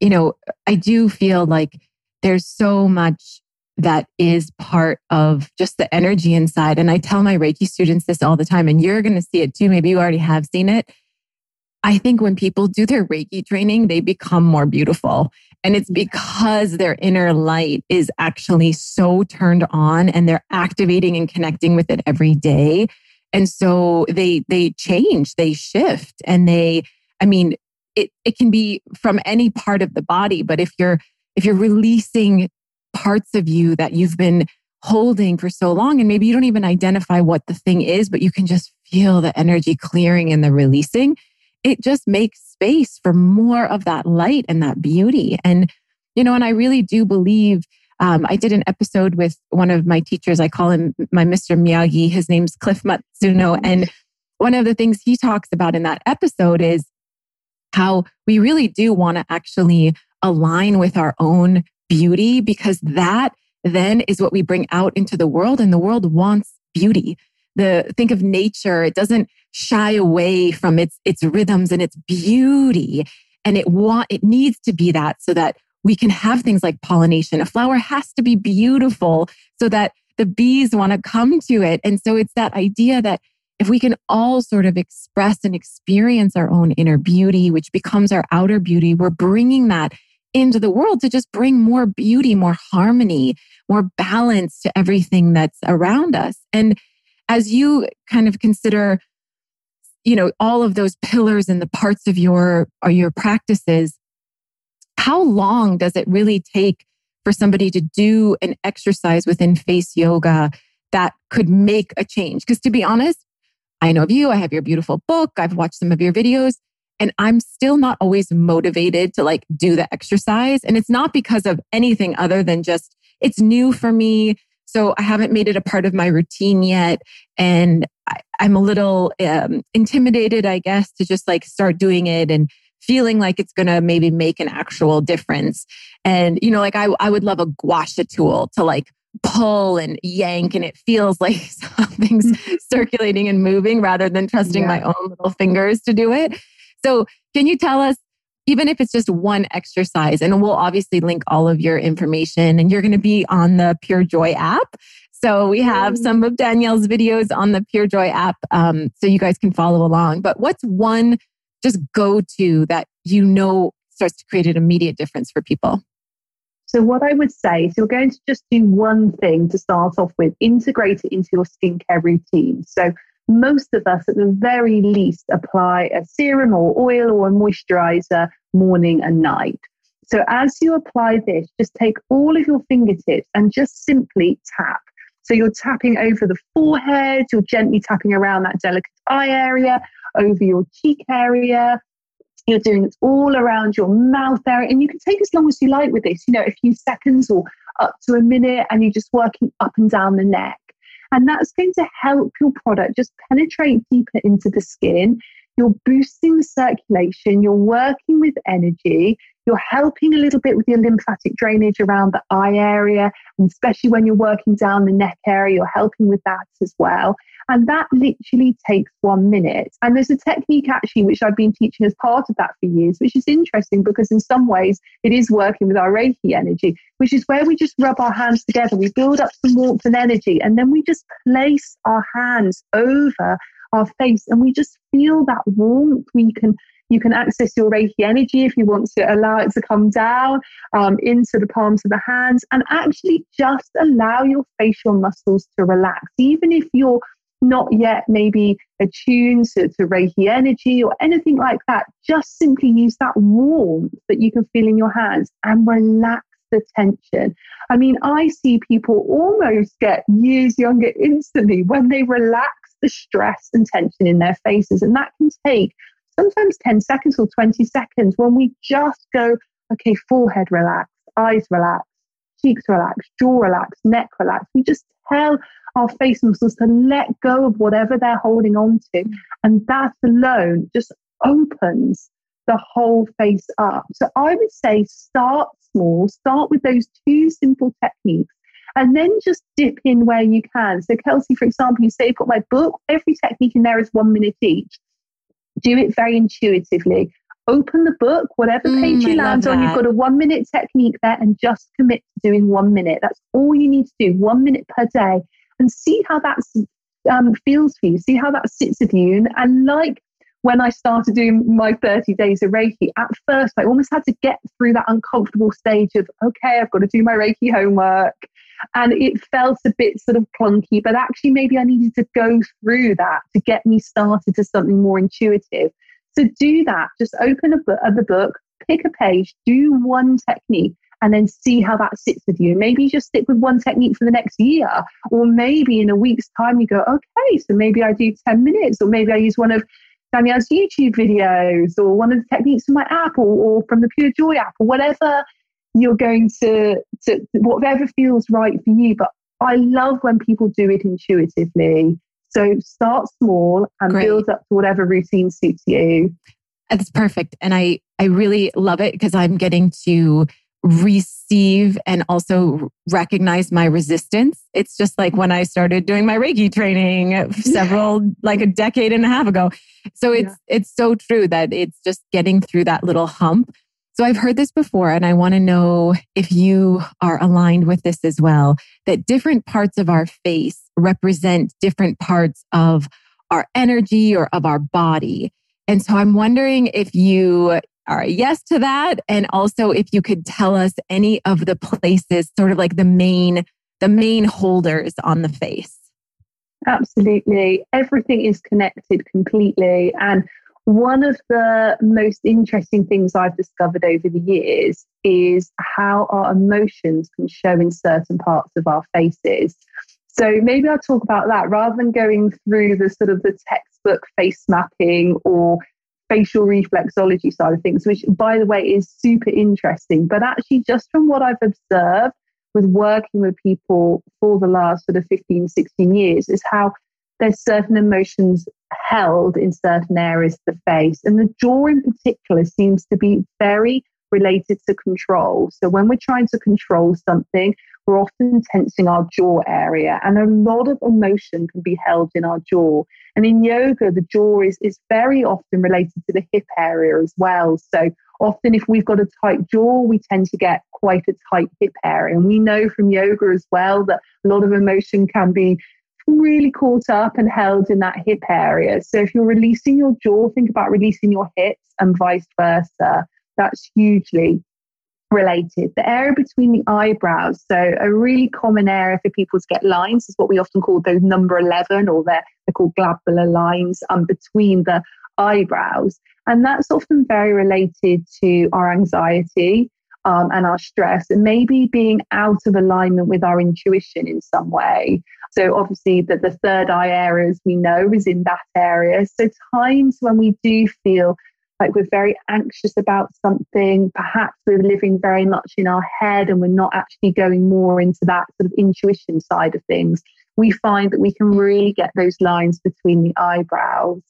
you know, I do feel like there's so much that is part of just the energy inside. And I tell my Reiki students this all the time, and you're going to see it too. Maybe you already have seen it I think when people do their Reiki training, they become more beautiful. And it's because their inner light is actually so turned on and they're activating and connecting with it every day. And so they they change, they shift and they I mean it it can be from any part of the body, but if you're if you're releasing parts of you that you've been holding for so long and maybe you don't even identify what the thing is, but you can just feel the energy clearing and the releasing, it just makes space for more of that light and that beauty. And, you know, and I really do believe um, I did an episode with one of my teachers. I call him my Mr. Miyagi. His name's Cliff Matsuno. And one of the things he talks about in that episode is how we really do want to actually align with our own beauty because that then is what we bring out into the world and the world wants beauty. The think of nature. It doesn't shy away from its its rhythms and its beauty. And it want it needs to be that so that we can have things like pollination. A flower has to be beautiful so that the bees want to come to it. And so it's that idea that if we can all sort of express and experience our own inner beauty, which becomes our outer beauty, we're bringing that into the world to just bring more beauty, more harmony, more balance to everything that's around us. And as you kind of consider, you know, all of those pillars and the parts of your or your practices, how long does it really take for somebody to do an exercise within face yoga that could make a change? Because to be honest, I know of you, I have your beautiful book, I've watched some of your videos, and I'm still not always motivated to like do the exercise. And it's not because of anything other than just it's new for me. So I haven't made it a part of my routine yet. And I, am a little um, intimidated, I guess, to just like start doing it and feeling like it's going to maybe make an actual difference. And, you know, like I, I would love a gua sha tool to like pull and yank and it feels *laughs* like something's mm-hmm. circulating and moving rather than trusting yeah. my own little fingers to do it. So, can you tell us, even if it's just one exercise, and we'll obviously link all of your information, and you're going to be on the Pure Joy app. So, we have some of Danielle's videos on the Pure Joy app um, so you guys can follow along. But what's one just go to that you know starts to create an immediate difference for people? So, what I would say is you're going to just do one thing to start off with, integrate it into your skincare routine. So, most of us, at the very least, apply a serum or oil or a moisturizer morning and night. So, as you apply this, just take all of your fingertips and just simply tap. So, you're tapping over the forehead, you're gently tapping around that delicate eye area, over your cheek area. You're doing it all around your mouth area. And you can take as long as you like with this, you know, a few seconds or up to a minute, and you're just working up and down the neck. And that's going to help your product just penetrate deeper into the skin. You're boosting the circulation, you're working with energy, you're helping a little bit with your lymphatic drainage around the eye area, and especially when you're working down the neck area, you're helping with that as well. And that literally takes one minute. And there's a technique actually, which I've been teaching as part of that for years, which is interesting because in some ways it is working with our Reiki energy, which is where we just rub our hands together. We build up some warmth and energy, and then we just place our hands over our face and we just feel that warmth. We can you can access your Reiki energy if you want to allow it to come down um, into the palms of the hands and actually just allow your facial muscles to relax. Even if you're not yet maybe attuned to, to Reiki energy or anything like that, just simply use that warmth that you can feel in your hands and relax the tension. I mean, I see people almost get years younger instantly when they relax the stress and tension in their faces. And that can take sometimes 10 seconds or 20 seconds when we just go, okay, forehead relax, eyes relax, cheeks relax, jaw relax, neck relax. We just tell our face muscles to let go of whatever they're holding on to. Mm. And that alone just opens the whole face up. So I would say start small, start with those two simple techniques. And then just dip in where you can. So, Kelsey, for example, you say you've got my book. Every technique in there is one minute each. Do it very intuitively. Open the book, whatever mm, page mm, you land on, you've got a one minute technique there and just commit to doing one minute. That's all you need to do, one minute per day, and see how that um, feels for you, see how that sits with you. And, and like when I started doing my 30 days of Reiki, at first I almost had to get through that uncomfortable stage of, okay, I've got to do my Reiki homework. And it felt a bit sort of clunky, but actually, maybe I needed to go through that to get me started to something more intuitive. So do that. Just open a book, the book, pick a page, do one technique, and then see how that sits with you. Maybe you just stick with one technique for the next year, or maybe in a week's time you go, okay, so maybe I do 10 minutes, or maybe I use one of Danielle's YouTube videos, or one of the techniques from my app, or, or from the Pure Joy app, or whatever you're going to, to whatever feels right for you. But I love when people do it intuitively. So start small and Great. build up to whatever routine suits you. That's perfect. And I, I really love it because I'm getting to receive and also recognize my resistance. It's just like when I started doing my Reiki training *laughs* several like a decade and a half ago. So it's yeah. it's so true that it's just getting through that little hump. So I've heard this before and I want to know if you are aligned with this as well that different parts of our face represent different parts of our energy or of our body. And so I'm wondering if you are yes to that. And also if you could tell us any of the places, sort of like the main, the main holders on the face. Absolutely. Everything is connected completely. And one of the most interesting things I've discovered over the years is how our emotions can show in certain parts of our faces. So maybe I'll talk about that rather than going through the sort of the textbook face mapping or facial reflexology side of things, which by the way is super interesting. But actually, just from what I've observed with working with people for the last sort of 15, 16 years, is how there's certain emotions held in certain areas of the face. And the jaw in particular seems to be very related to control. So when we're trying to control something, we're often tensing our jaw area, and a lot of emotion can be held in our jaw. And in yoga, the jaw is, is very often related to the hip area as well. So often, if we've got a tight jaw, we tend to get quite a tight hip area. And we know from yoga as well that a lot of emotion can be really caught up and held in that hip area. So if you're releasing your jaw, think about releasing your hips and vice versa. That's hugely related. The area between the eyebrows, so a really common area for people to get lines is what we often call those number 11 or they're, they're called glabellar lines um, between the eyebrows. And that's often very related to our anxiety um, and our stress and maybe being out of alignment with our intuition in some way. So obviously that the third eye area, as we know is in that area. So times when we do feel like we're very anxious about something. Perhaps we're living very much in our head and we're not actually going more into that sort of intuition side of things. We find that we can really get those lines between the eyebrows.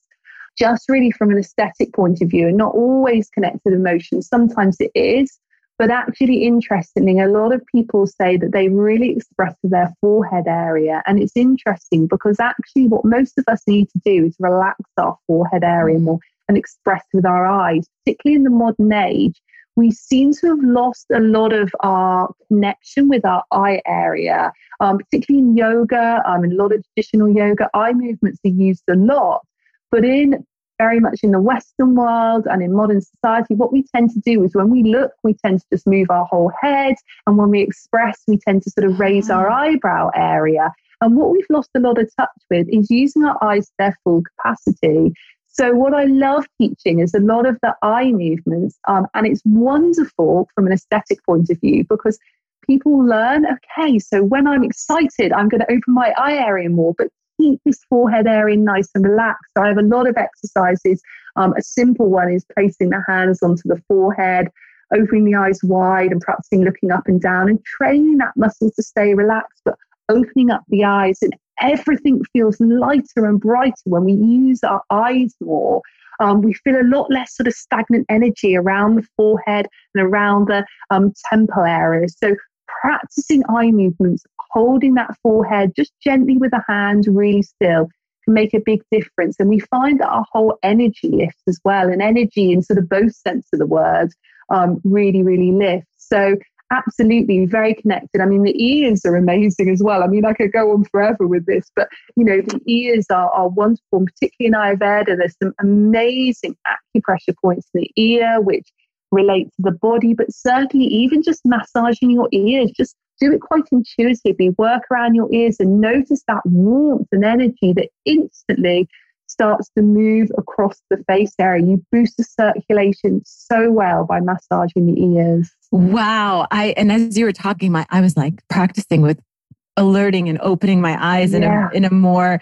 Just really from an aesthetic point of view, and not always connected emotions. Sometimes it is, but actually, interestingly, a lot of people say that they really express to their forehead area. And it's interesting because actually, what most of us need to do is relax our forehead area more and express with our eyes, particularly in the modern age. We seem to have lost a lot of our connection with our eye area, um, particularly in yoga, um, in a lot of traditional yoga. Eye movements are used a lot. But in very much in the Western world and in modern society, what we tend to do is when we look, we tend to just move our whole head. And when we express, we tend to sort of raise our ah. eyebrow area. And what we've lost a lot of touch with is using our eyes to their full capacity. So, what I love teaching is a lot of the eye movements, um, and it's wonderful from an aesthetic point of view because people learn okay, so when I'm excited, I'm going to open my eye area more, but keep this forehead area nice and relaxed. I have a lot of exercises. Um, a simple one is placing the hands onto the forehead, opening the eyes wide, and practicing looking up and down and training that muscle to stay relaxed, but opening up the eyes and everything feels lighter and brighter when we use our eyes more. Um, we feel a lot less sort of stagnant energy around the forehead and around the um, temple areas. So, practicing eye movements, holding that forehead just gently with a hand, really still, can make a big difference. And we find that our whole energy lifts as well, and energy in sort of both sense of the word um, really, really lifts. So, absolutely very connected. I mean, the ears are amazing as well. I mean, I could go on forever with this, but you know, the ears are, are wonderful, and particularly in Ayurveda, there's some amazing acupressure points in the ear, which relate to the body, but certainly even just massaging your ears, just do it quite intuitively. Work around your ears and notice that warmth and energy that instantly starts to move across the face area. You boost the circulation so well by massaging the ears. Wow. I and as you were talking, my I was like practicing with alerting and opening my eyes yeah. in a in a more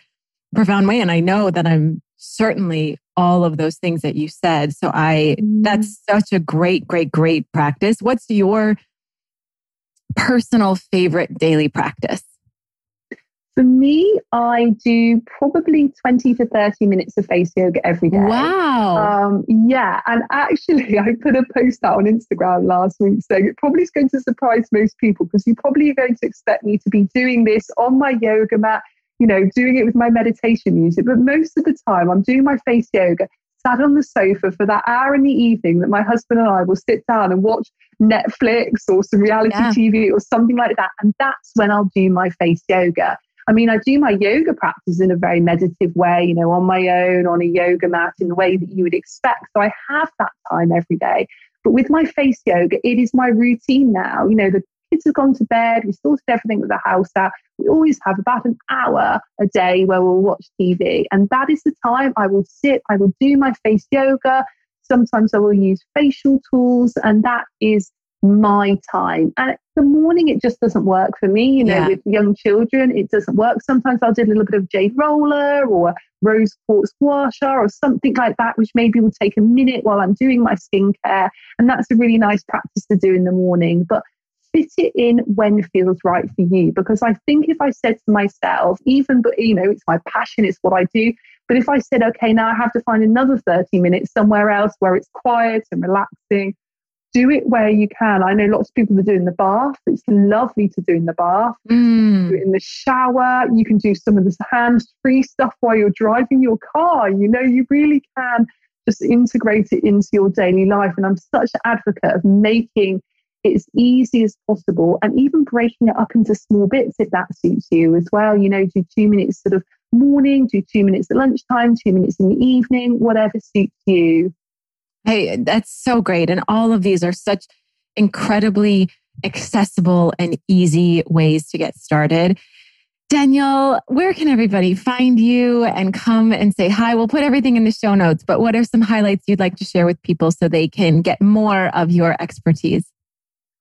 profound way. And I know that I'm certainly all of those things that you said. So I mm. that's such a great, great, great practice. What's your personal favorite daily practice? For me, I do probably 20 to 30 minutes of face yoga every day. Wow. Um, yeah. And actually, *laughs* I put a post out on Instagram last week saying it probably is going to surprise most people because you probably are going to expect me to be doing this on my yoga mat, you know, doing it with my meditation music. But most of the time, I'm doing my face yoga sat on the sofa for that hour in the evening that my husband and I will sit down and watch Netflix or some reality yeah. TV or something like that. And that's when I'll do my face yoga. I mean, I do my yoga practice in a very meditative way, you know, on my own, on a yoga mat, in the way that you would expect. So I have that time every day. But with my face yoga, it is my routine now. You know, the kids have gone to bed, we sorted everything with the house out. We always have about an hour a day where we'll watch TV. And that is the time I will sit, I will do my face yoga. Sometimes I will use facial tools, and that is my time. And the morning, it just doesn't work for me. You know, yeah. with young children, it doesn't work. Sometimes I'll do a little bit of jade roller or rose quartz sha or something like that, which maybe will take a minute while I'm doing my skincare. And that's a really nice practice to do in the morning. But fit it in when feels right for you. Because I think if I said to myself, even, but you know, it's my passion, it's what I do. But if I said, okay, now I have to find another 30 minutes somewhere else where it's quiet and relaxing, do it where you can. I know lots of people are doing the bath. It's lovely to do in the bath. Mm. Do it in the shower. You can do some of this hands-free stuff while you're driving your car. You know, you really can just integrate it into your daily life. And I'm such an advocate of making as easy as possible and even breaking it up into small bits if that suits you as well. You know, do two minutes sort of morning, do two minutes at lunchtime, two minutes in the evening, whatever suits you. Hey, that's so great. And all of these are such incredibly accessible and easy ways to get started. Danielle, where can everybody find you and come and say hi? We'll put everything in the show notes, but what are some highlights you'd like to share with people so they can get more of your expertise?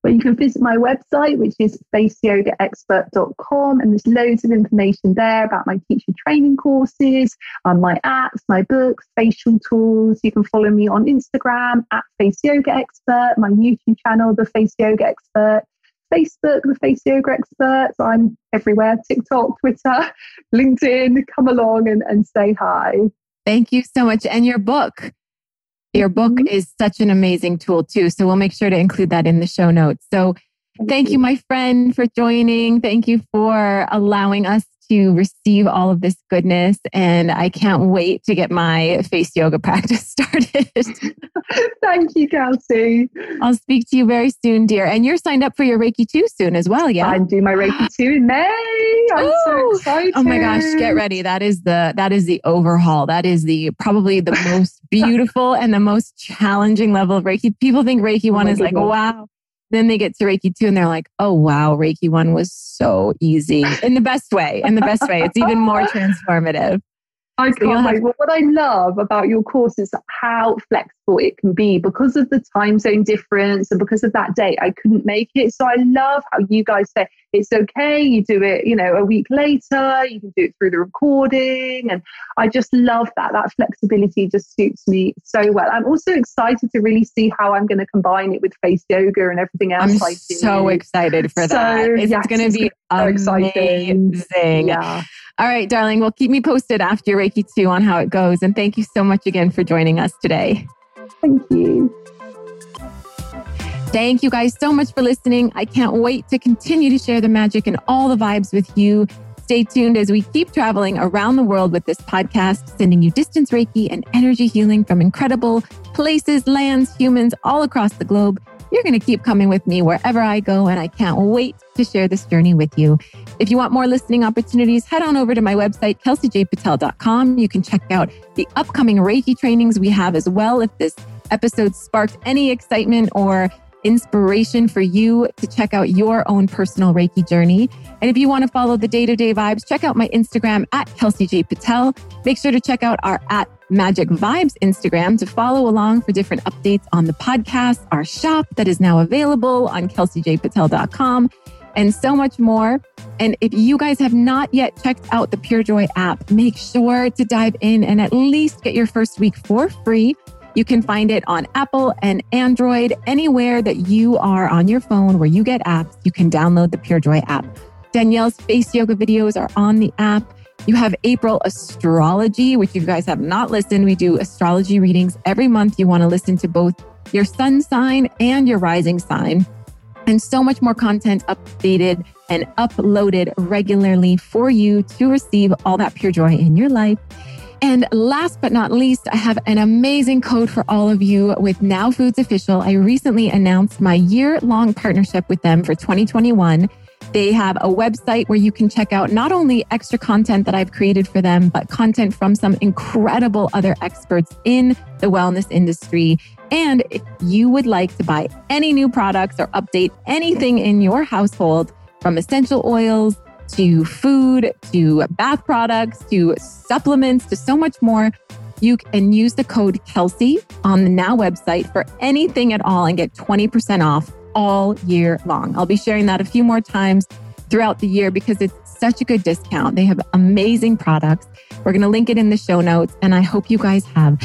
But you can visit my website, which is faceyogaexpert.com, and there's loads of information there about my teacher training courses, um, my apps, my books, facial tools. You can follow me on Instagram at Face Yoga Expert, my YouTube channel, The Face Yoga Expert. Facebook, the Face Yoga Experts. I'm everywhere TikTok, Twitter, *laughs* LinkedIn. Come along and, and say hi. Thank you so much. And your book, your book mm-hmm. is such an amazing tool too. So we'll make sure to include that in the show notes. So thank you, my friend, for joining. Thank you for allowing us to receive all of this goodness. And I can't wait to get my face yoga *laughs* practice started. *laughs* Thank you, Kelsey. I'll speak to you very soon, dear. And you're signed up for your Reiki 2 soon as well, yeah? I'm doing my Reiki *gasps* 2 in May. I'm Ooh. so excited. Oh my gosh, get ready. That is the that is the overhaul. That is the probably the *laughs* most beautiful and the most challenging level of Reiki. People think Reiki 1 oh is goodness. like, wow. Then they get to Reiki 2 and they're like, oh, wow, Reiki 1 was so easy in the best way. In the best way. It's even more transformative. *laughs* I can't wait. Well, what I love about your course is how flexible it can be because of the time zone difference and because of that date. I couldn't make it. So I love how you guys say it's okay. You do it, you know, a week later, you can do it through the recording. And I just love that. That flexibility just suits me so well. I'm also excited to really see how I'm going to combine it with face yoga and everything else I'm I do. so excited for that. So, it's yes, going to be so amazing. Exciting. Yeah. All right, darling. Well, keep me posted after your Reiki 2 on how it goes. And thank you so much again for joining us today. Thank you. Thank you guys so much for listening. I can't wait to continue to share the magic and all the vibes with you. Stay tuned as we keep traveling around the world with this podcast, sending you distance Reiki and energy healing from incredible places, lands, humans all across the globe. You're going to keep coming with me wherever I go, and I can't wait to share this journey with you. If you want more listening opportunities, head on over to my website, kelseyjpatel.com. You can check out the upcoming Reiki trainings we have as well. If this episode sparked any excitement or inspiration for you to check out your own personal Reiki journey. And if you want to follow the day to day vibes, check out my Instagram at Kelsey J. Patel. Make sure to check out our at Magic Vibes Instagram to follow along for different updates on the podcast, our shop that is now available on kelseyjpatel.com and so much more. And if you guys have not yet checked out the Pure Joy app, make sure to dive in and at least get your first week for free. You can find it on Apple and Android, anywhere that you are on your phone where you get apps, you can download the Pure Joy app. Danielle's face yoga videos are on the app. You have April astrology, which you guys have not listened. We do astrology readings every month. You want to listen to both your sun sign and your rising sign and so much more content updated and uploaded regularly for you to receive all that pure joy in your life. And last but not least, I have an amazing code for all of you with Now Foods Official. I recently announced my year long partnership with them for 2021. They have a website where you can check out not only extra content that I've created for them, but content from some incredible other experts in the wellness industry. And if you would like to buy any new products or update anything in your household, from essential oils to food to bath products to supplements to so much more, you can use the code Kelsey on the Now website for anything at all and get 20% off all year long. I'll be sharing that a few more times throughout the year because it's such a good discount. They have amazing products. We're going to link it in the show notes. And I hope you guys have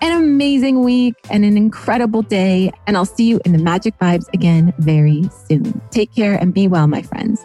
an amazing week and an incredible day. And I'll see you in the Magic Vibes again very soon. Take care and be well, my friends.